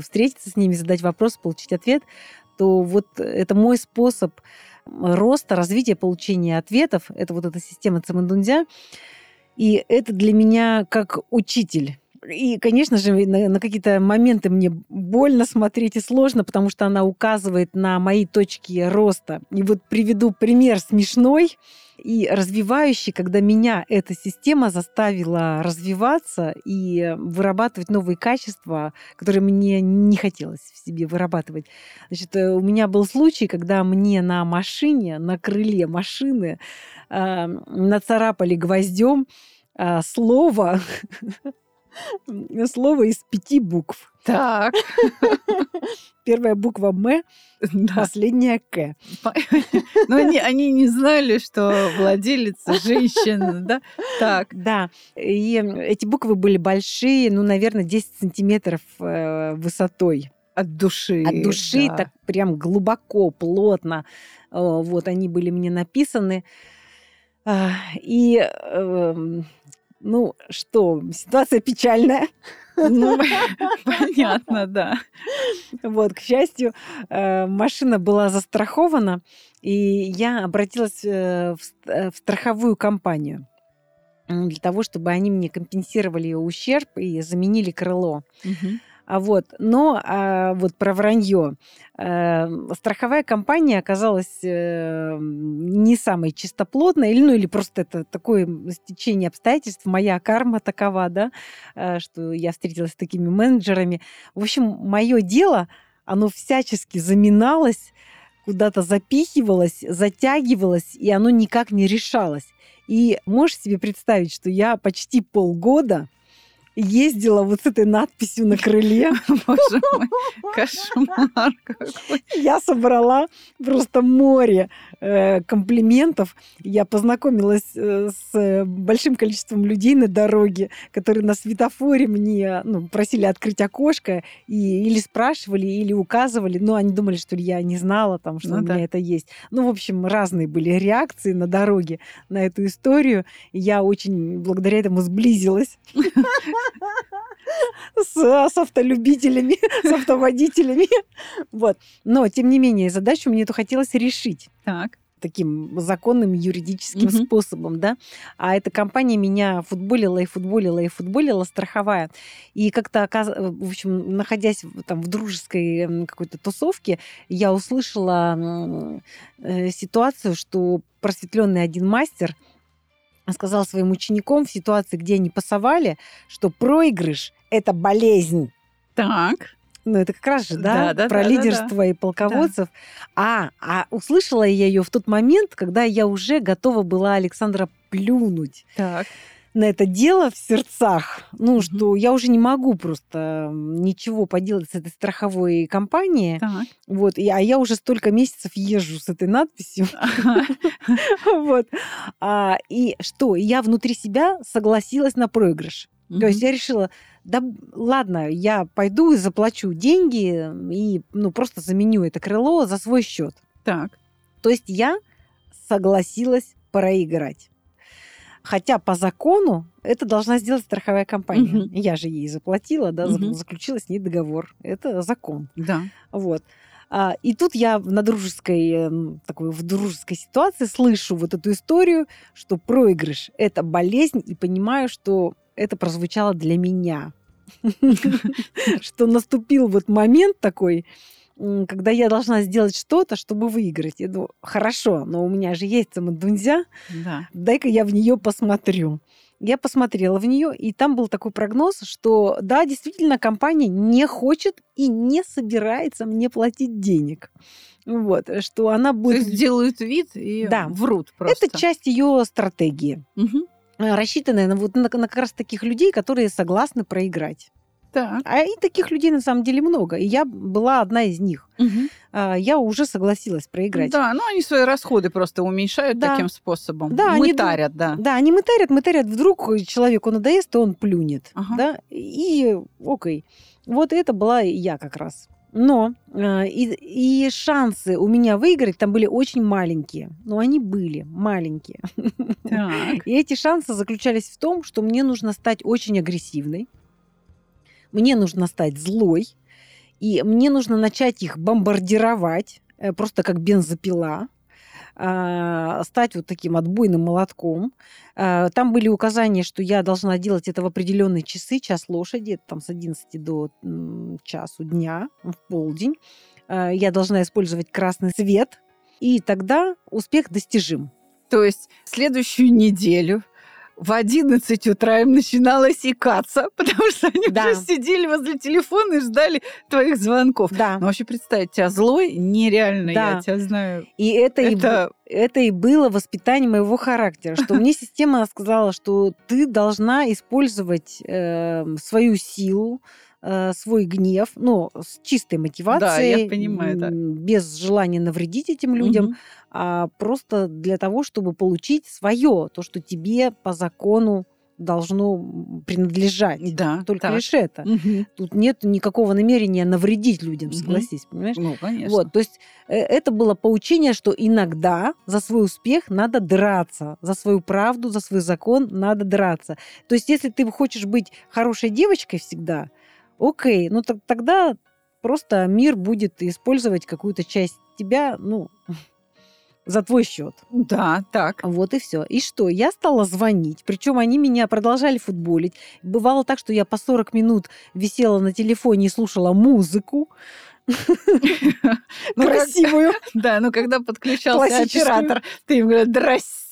встретиться с ними, задать вопрос, получить ответ, то вот это мой способ роста, развития, получения ответов. Это вот эта система Цимэндунзя. И это для меня как учитель. И, конечно же, на, на какие-то моменты мне больно смотреть и сложно, потому что она указывает на мои точки роста. И вот приведу пример смешной и развивающий, когда меня эта система заставила развиваться и вырабатывать новые качества, которые мне не хотелось в себе вырабатывать. Значит, э, у меня был случай, когда мне на машине, на крыле машины э, нацарапали гвоздем а, слово, *laughs* слово из пяти букв. Так. *laughs* Первая буква М, Да. последняя К. *laughs* Но они, они не знали, что владелица женщина, да? Так. Да, и эти буквы были большие, ну, наверное, 10 сантиметров э, высотой. От души. От души, да. так прям глубоко, плотно. Э, Вот они были мне написаны. А, И, эм, ну, что, ситуация печальная. Ну, понятно, да. Вот, к счастью, э, машина была застрахована, и я обратилась э, в э, в страховую компанию для того, чтобы они мне компенсировали ущерб и заменили крыло. Мгм. А вот, но а, вот про вранье. Э, страховая компания оказалась э, не самой чистоплотной, или, ну, или просто это такое стечение обстоятельств, моя карма такова, да, э, что я встретилась с такими менеджерами. В общем, мое дело, оно всячески заминалось, куда-то запихивалось, затягивалось, и оно никак не решалось. И можешь себе представить, что я почти полгода ездила вот с этой надписью на крыле. *laughs* Боже мой, кошмар какой. Я собрала просто море э, комплиментов. Я познакомилась э, с большим количеством людей на дороге, которые на светофоре мне ну, просили открыть окошко и, или спрашивали, или указывали. Но они думали, что я не знала, там, что Ну у меня да. это есть. Ну, в общем, разные были реакции на дороге на эту историю. Я очень благодаря этому сблизилась *laughs* с, с автолюбителями, с автоводителями. Вот. Но, тем не менее, задачу мне эту хотелось решить Так. таким законным юридическим Мгм. способом, да. А эта компания меня футболила и футболила и футболила, страховая. И как-то, в общем, находясь там в дружеской какой-то тусовке, я услышала э, ситуацию, что просветленный один мастер сказал своим ученикам в ситуации, где они пасовали, что проигрыш – это болезнь. Так. Ну, это как раз же, да, Да, да, про да, да, лидерство и полководцев. А, а услышала я ее в тот момент, когда я уже готова была Александра плюнуть Так. На это дело в сердцах. Ну, что я уже не могу просто ничего поделать с этой страховой компанией. Так. Вот, и- а я уже столько месяцев езжу с этой надписью. *laughs* Вот. А, и что? Я внутри себя согласилась на проигрыш. То есть я решила, да ладно, я пойду и заплачу деньги и ну, просто заменю это крыло за свой счет. Так. То есть я согласилась проиграть. Хотя по закону это должна сделать страховая компания. Мгм. Я же ей заплатила, да, Мгм. заключила с ней договор. Это закон. Да. Вот. А, И тут я на дружеской, эм, такой в дружеской ситуации слышу вот эту историю, что проигрыш – это болезнь, и понимаю, что это прозвучало для меня. *laughs* Что наступил вот момент такой, когда я должна сделать что-то, чтобы выиграть. Я думаю, хорошо, но у меня же есть самодунзя, Да. дай-ка я в нее посмотрю. Я посмотрела в нее, и там был такой прогноз, что да, действительно, компания не хочет и не собирается мне платить денег. Вот, что она То будет... есть делают вид и Да. врут просто. Это часть ее стратегии, э, рассчитанная на, вот, на, на как раз таких людей, которые согласны проиграть. Так. А и таких людей на самом деле много. И я была одна из них. А, Я уже согласилась проиграть. Да, ну они свои расходы просто уменьшают Да. таким способом. Да, они Мытарят, да. Да, они мытарят, мытарят, вдруг человеку надоест, и он плюнет. Ага. Да? И окей. Вот это была я как раз. Но э, и, и шансы у меня выиграть там были очень маленькие. Но они были маленькие. Так. *laughs* И эти шансы заключались в том, что мне нужно стать очень агрессивной, мне нужно стать злой, и мне нужно начать их бомбардировать, э, просто как бензопила, а, стать вот таким отбойным молотком. А, Там были указания, что я должна делать это в определенные часы, час лошади, там с 11 до часу дня, в полдень. А, Я должна использовать красный свет, и тогда успех достижим. То есть следующую неделю в 11 утра им начиналось икаться, *laughs* потому что они Да. уже сидели возле телефона и ждали твоих звонков. Да. Но вообще представить, тебя злой нереально, Да. я тебя знаю. И это, и Это это и было воспитание моего характера, что мне система сказала, что ты должна использовать э, свою силу, э, свой гнев, ну, с чистой мотивацией, я понимаю, да. без желания навредить этим людям, Мгм. а просто для того, чтобы получить свое, то, что тебе по закону должно принадлежать. Да, Только так. лишь это. Мгм. Тут нет никакого намерения навредить людям, согласись, понимаешь? Ну, конечно. Вот, то есть э, это было поучение, что иногда за свой успех надо драться, за свою правду, за свой закон надо драться. То есть если ты хочешь быть хорошей девочкой всегда, окей, ну так- тогда просто мир будет использовать какую-то часть тебя, ну, *laughs* за твой счет. Да, так. Вот и все. И что? Я стала звонить. Причем они меня продолжали футболить. Бывало так, что я по 40 минут висела на телефоне и слушала музыку. *laughs* Ну, Красивую. *laughs* Да, но когда подключался оператор, ты им говоришь,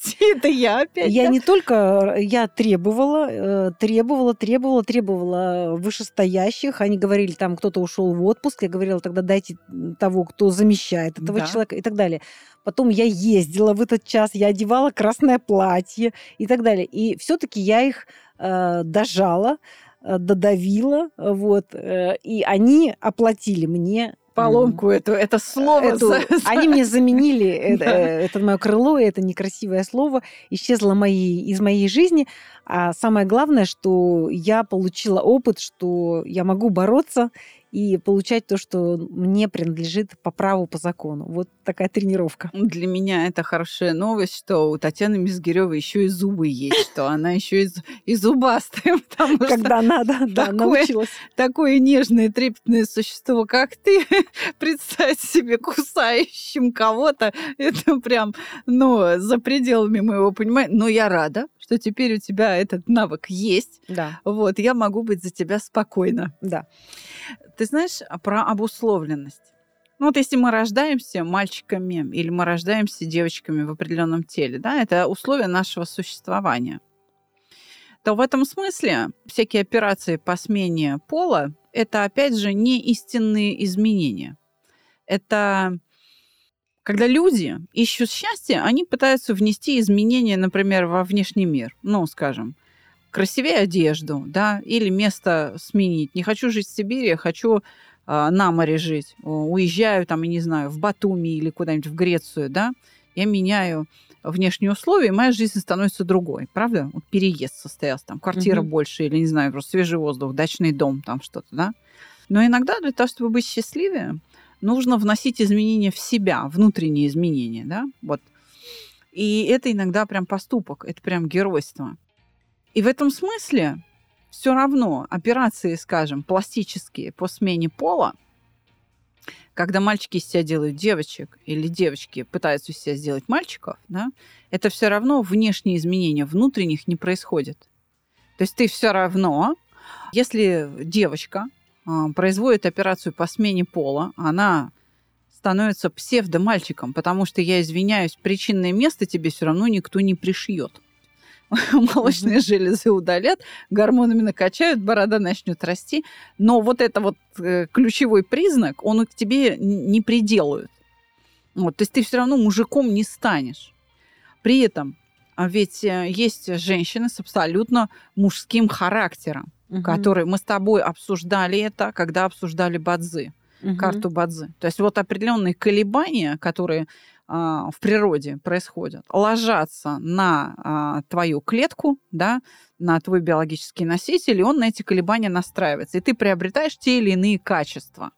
здрасте, *laughs* это я опять. Я да?» не только, я требовала, э, требовала, требовала, требовала вышестоящих. Они говорили, там кто-то ушел в отпуск. Я говорила, тогда дайте того, кто замещает этого Да. человека и так далее. Потом я ездила в этот час, я одевала красное платье и так далее. И все-таки я их э, дожала, э, додавила, э, вот, э, и они оплатили мне поломку эту, это слово. эту- *laughs* Они мне заменили это, Да. э, это мое крыло, это некрасивое слово исчезло моей, из моей жизни. А самое главное, что я получила опыт, что я могу бороться и получать то, что мне принадлежит по праву, по закону. Вот такая тренировка. Для меня это хорошая новость, что у Татьяны Мизгиревой еще и зубы есть, что она еще и, зу- и зубастая, *laughs* потому что Когда надо, да, такое- научилась. такое нежное, трепетное существо, как ты, *laughs* представить себе кусающим кого-то, это прям, ну, за пределами моего понимания. Но я рада, что теперь у тебя этот навык есть. Да, Вот, я могу быть за тебя спокойна. да. Ты знаешь а про обусловленность? Ну вот если мы рождаемся мальчиками или мы рождаемся девочками в определенном теле, да, это условия нашего существования, то в этом смысле всякие операции по смене пола – это, опять же, не истинные изменения. Это когда люди ищут счастье, они пытаются внести изменения, например, во внешний мир. Ну, скажем, красивее одежду, да, или место сменить. Не хочу жить в Сибири, хочу а, на море жить. Уезжаю там, я не знаю, в Батуми или куда-нибудь в Грецию, да. Я меняю внешние условия, и моя жизнь становится другой, правда? Вот переезд состоялся, там квартира Мгм. больше, или, не знаю, просто свежий воздух, дачный дом, там что-то, да. Но иногда для того, чтобы быть счастливее, нужно вносить изменения в себя, внутренние изменения, да, вот. И это иногда прям поступок, это прям геройство. И в этом смысле все равно операции, скажем, пластические по смене пола, когда мальчики из себя делают девочек или девочки пытаются из себя сделать мальчиков, да, это все равно внешние изменения, внутренних не происходит. То есть ты все равно, если девочка а, производит операцию по смене пола, она становится псевдомальчиком, потому что, я извиняюсь, причинное место тебе все равно никто не пришьет. *laughs* Молочные железы удалят, гормонами накачают, борода начнет расти, но вот это вот э, ключевой признак, он к тебе не приделают. Вот, то есть ты все равно мужиком не станешь. При этом а ведь э, есть женщины с абсолютно мужским характером, Мгм. которые мы с тобой обсуждали это, когда обсуждали бадзы Мгм. карту Бадзи. То есть вот определенные колебания, которые в природе происходят, ложатся на а, твою клетку, да, на твой биологический носитель, и он на эти колебания настраивается. И ты приобретаешь те или иные качества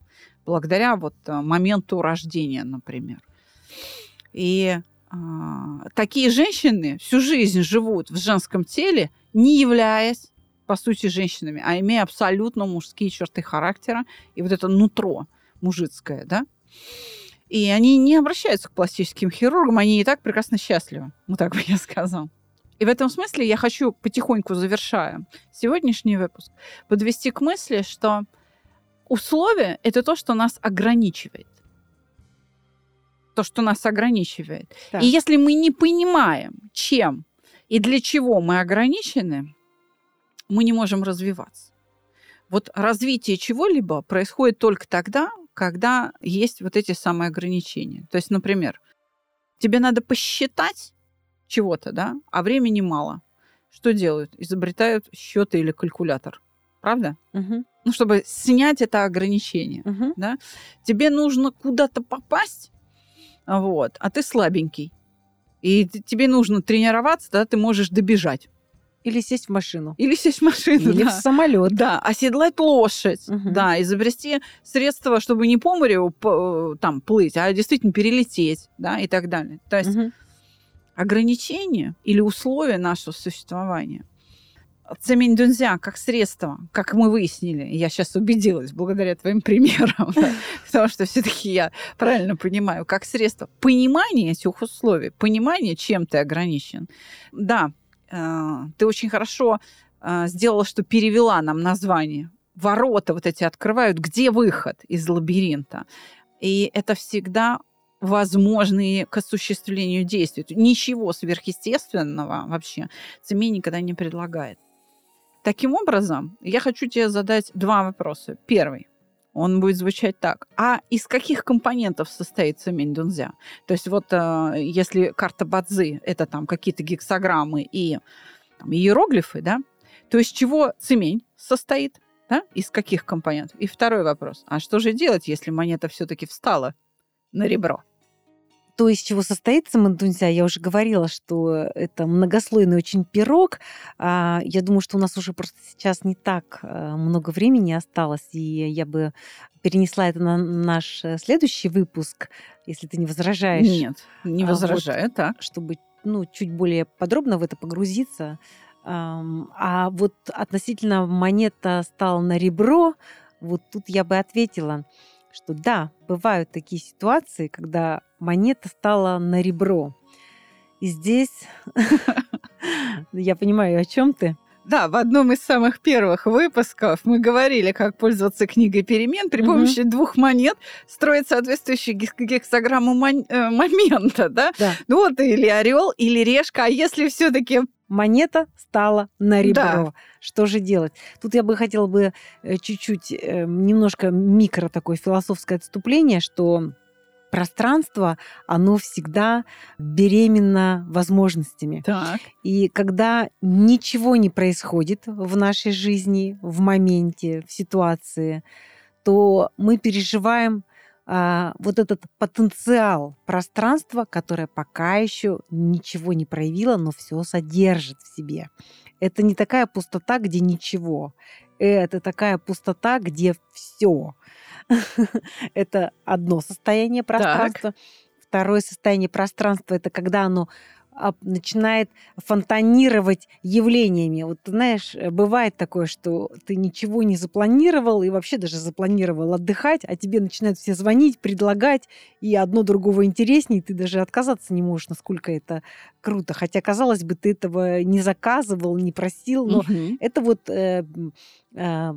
благодаря вот а, моменту рождения, например. И а, такие женщины всю жизнь живут в женском теле, не являясь по сути, женщинами, а имея абсолютно мужские черты характера и вот это нутро мужицкое, да. И они не обращаются к пластическим хирургам, они и так прекрасно счастливы, *laughs* вот так бы я сказал. И в этом смысле я хочу потихоньку, завершая сегодняшний выпуск, подвести к мысли, что условия – это то, что нас ограничивает. То, что нас ограничивает. Так. И если мы не понимаем, чем и для чего мы ограничены, мы не можем развиваться. Вот развитие чего-либо происходит только тогда, когда есть вот эти самые ограничения. То есть, например, тебе надо посчитать чего-то, да, а времени мало. Что делают? Изобретают счеты или калькулятор. Правда? Мгм. Ну, чтобы снять это ограничение. Мгм. Тебе нужно куда-то попасть, вот, а ты слабенький. И тебе нужно тренироваться, тогда ты можешь добежать. Или сесть в машину. Или сесть в машину, Или да. в самолет. Да, оседлать лошадь, Мгм. да, изобрести средства, чтобы не по морю п- там плыть, а действительно перелететь, да, и так далее. То есть Мгм. ограничения или условия нашего существования цемень дунзя как средство, как мы выяснили, я сейчас убедилась благодаря твоим примерам, *laughs* потому что все-таки я правильно понимаю, как средство понимания этих условий, понимания, чем ты ограничен. Да, э, ты очень хорошо э, сделала, что перевела нам название. Ворота вот эти открывают, где выход из лабиринта. И это всегда возможные к осуществлению действий. Ничего сверхъестественного вообще ЦМИ никогда не предлагает. Таким образом, я хочу тебе задать два вопроса. Первый. Он будет звучать так. А из каких компонентов состоит цемень дунзя? То есть вот э, если карта Бадзи – это там какие-то гексограммы и там, иероглифы, да, то из чего цемень состоит? Да? Из каких компонентов? И второй вопрос. А что же делать, если монета все-таки встала на ребро? То, из чего состоит самодунся, я уже говорила, что это многослойный очень пирог. А, я думаю, что у нас уже просто сейчас не так э, много времени осталось, и я бы перенесла это на наш э, следующий выпуск, если ты не возражаешь. Нет, не возражаю, вот, так. Чтобы ну, чуть более подробно в это погрузиться. А вот относительно монета стала на ребро, вот тут я бы ответила – что да, бывают такие ситуации, когда монета стала на ребро. И здесь *laughs* *laughs* я понимаю, о чем ты. Да, в одном из самых первых выпусков мы говорили, как пользоваться книгой перемен. При помощи угу. двух монет строить соответствующую гексограмму мон- э, момента, да? да? Ну вот или орел, или решка. А если все-таки монета стала на ребро. Да. Что же делать? Тут я бы хотела бы э, чуть-чуть, э, немножко микро такое философское отступление, что пространство, оно всегда беременно возможностями. Так. И когда ничего не происходит в нашей жизни, в моменте, в ситуации, то мы переживаем а, вот этот потенциал пространства, которое пока еще ничего не проявило, но все содержит в себе. Это не такая пустота, где ничего. Это такая пустота, где все. *laughs* Это одно состояние пространства. Второе состояние пространства это когда оно начинает фонтанировать явлениями. Вот знаешь, э, бывает такое, что ты ничего не запланировал и вообще даже запланировал отдыхать, а тебе начинают все звонить, предлагать, и одно другого интереснее, ты даже отказаться не можешь, насколько это круто. Хотя, казалось бы, ты этого не заказывал, не просил, но угу. это вот э, э,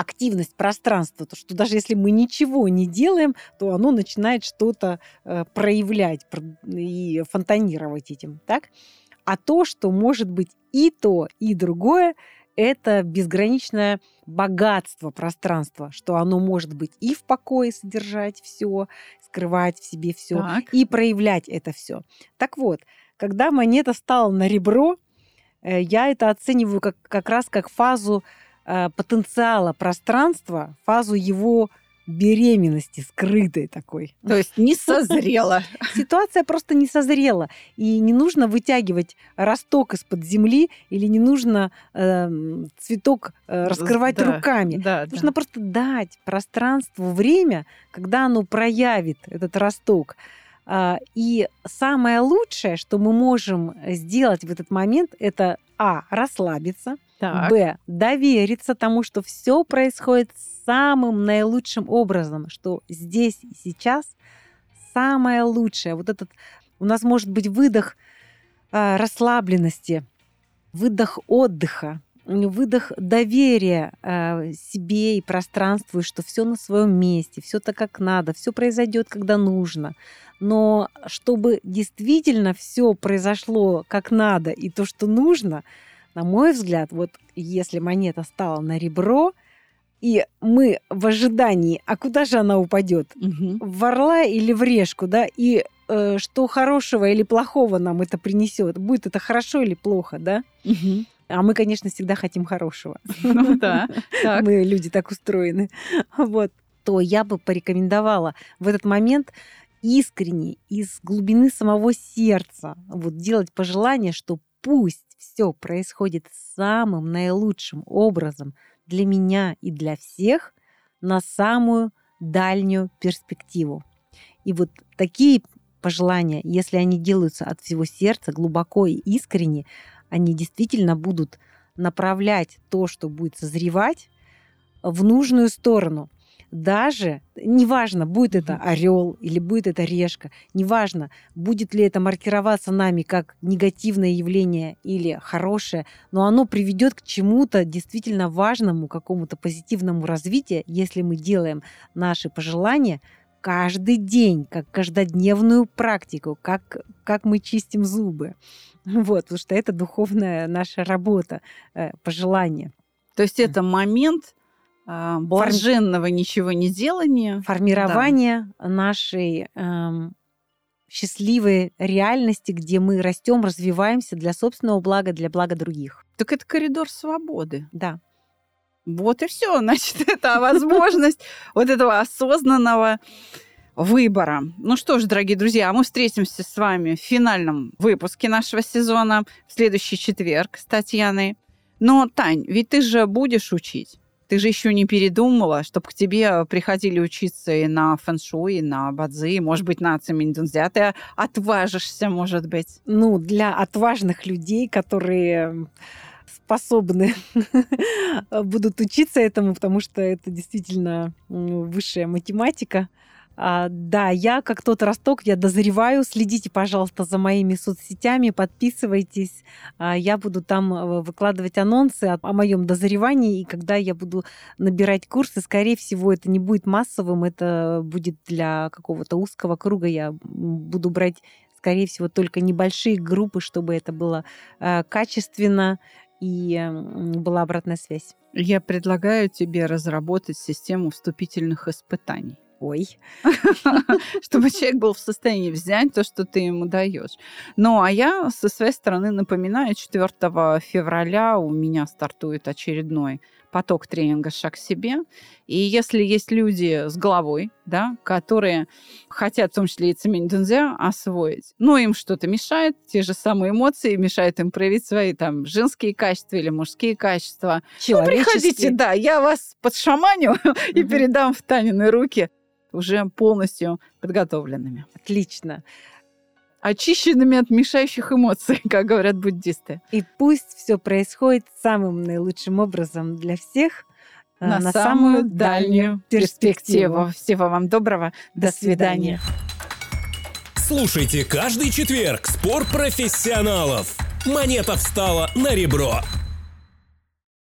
активность пространства, то что даже если мы ничего не делаем, то оно начинает что-то э, проявлять и фонтанировать этим, так? А то, что может быть и то, и другое, это безграничное богатство пространства, что оно может быть и в покое содержать все, скрывать в себе все, и проявлять это все. Так вот, когда монета стала на ребро, э, я это оцениваю как, как раз как фазу потенциала пространства, фазу его беременности скрытой такой. *laughs* То есть не созрела. Ситуация просто не созрела. И не нужно вытягивать росток из-под земли или не нужно э, цветок э, раскрывать да, руками. Да, нужно да. просто дать пространству время, когда оно проявит этот росток. А, и самое лучшее, что мы можем сделать в этот момент, это а расслабиться – так. Б. Довериться тому, что все происходит самым наилучшим образом, что здесь и сейчас самое лучшее. Вот этот у нас может быть выдох э, расслабленности, выдох отдыха, выдох доверия э, себе и пространству, и что все на своем месте, все так как надо, все произойдет, когда нужно. Но чтобы действительно все произошло как надо и то, что нужно, на мой взгляд, вот если монета стала на ребро, и мы в ожидании, а куда же она упадет? Угу. В орла или в решку, да? И э, что хорошего или плохого нам это принесет? Будет это хорошо или плохо, да? Угу. А мы, конечно, всегда хотим хорошего. Ну да. Мы люди так устроены. Вот. То я бы порекомендовала в этот момент искренне, из глубины самого сердца, вот делать пожелание, что пусть все происходит самым наилучшим образом для меня и для всех на самую дальнюю перспективу. И вот такие пожелания, если они делаются от всего сердца, глубоко и искренне, они действительно будут направлять то, что будет созревать, в нужную сторону. Даже, неважно, будет это орел или будет это решка, неважно, будет ли это маркироваться нами как негативное явление или хорошее, но оно приведет к чему-то действительно важному, какому-то позитивному развитию, если мы делаем наши пожелания каждый день, как каждодневную практику, как, как мы чистим зубы. *laughs* Вот, потому что это духовная наша работа, э, пожелание. То есть это момент блаженного Форми... ничего не делания. Формирование да. нашей эм, счастливой реальности, где мы растем, развиваемся для собственного блага, для блага других. Так это коридор свободы. Да. Вот и все. Значит, *laughs* это возможность вот этого осознанного выбора. Ну что ж, дорогие друзья, мы встретимся с вами в финальном выпуске нашего сезона в следующий четверг с Татьяной. Но, Тань, ведь ты же будешь учить. Ты же еще не передумала, чтобы к тебе приходили учиться и на фэншуй, и на бадзи, может быть, на циминдунзя. Ты отважишься, может быть. Ну, для отважных людей, которые способны *laughs* будут учиться этому, потому что это действительно высшая математика. А, да, я как тот росток, я дозреваю. Следите, пожалуйста, за моими соцсетями, подписывайтесь. А, я буду там э, выкладывать анонсы о, о моем дозревании, и когда я буду набирать курсы, скорее всего, это не будет массовым, это будет для какого-то узкого круга. Я буду брать скорее всего, только небольшие группы, чтобы это было э, качественно и была обратная связь. Я предлагаю тебе разработать систему вступительных испытаний. Ой. *laughs* Чтобы человек был в состоянии взять то, что ты ему даешь. Ну, а я со своей стороны напоминаю, 4 февраля у меня стартует очередной поток тренинга «Шаг к себе». И если есть люди с головой, да, которые хотят, в том числе и цементунзя, освоить, но им что-то мешает, те же самые эмоции, мешают им проявить свои там женские качества или мужские качества. Ну, приходите, да, я вас подшаманю *laughs* и передам в Танины руки уже полностью подготовленными. Отлично. Очищенными от мешающих эмоций, *laughs* как говорят буддисты. И пусть все происходит самым наилучшим образом для всех э, на, на самую дальнюю перспективу. перспективу. Всего вам доброго. До, До свидания. свидания. Слушайте каждый четверг спор профессионалов. Монета встала на ребро.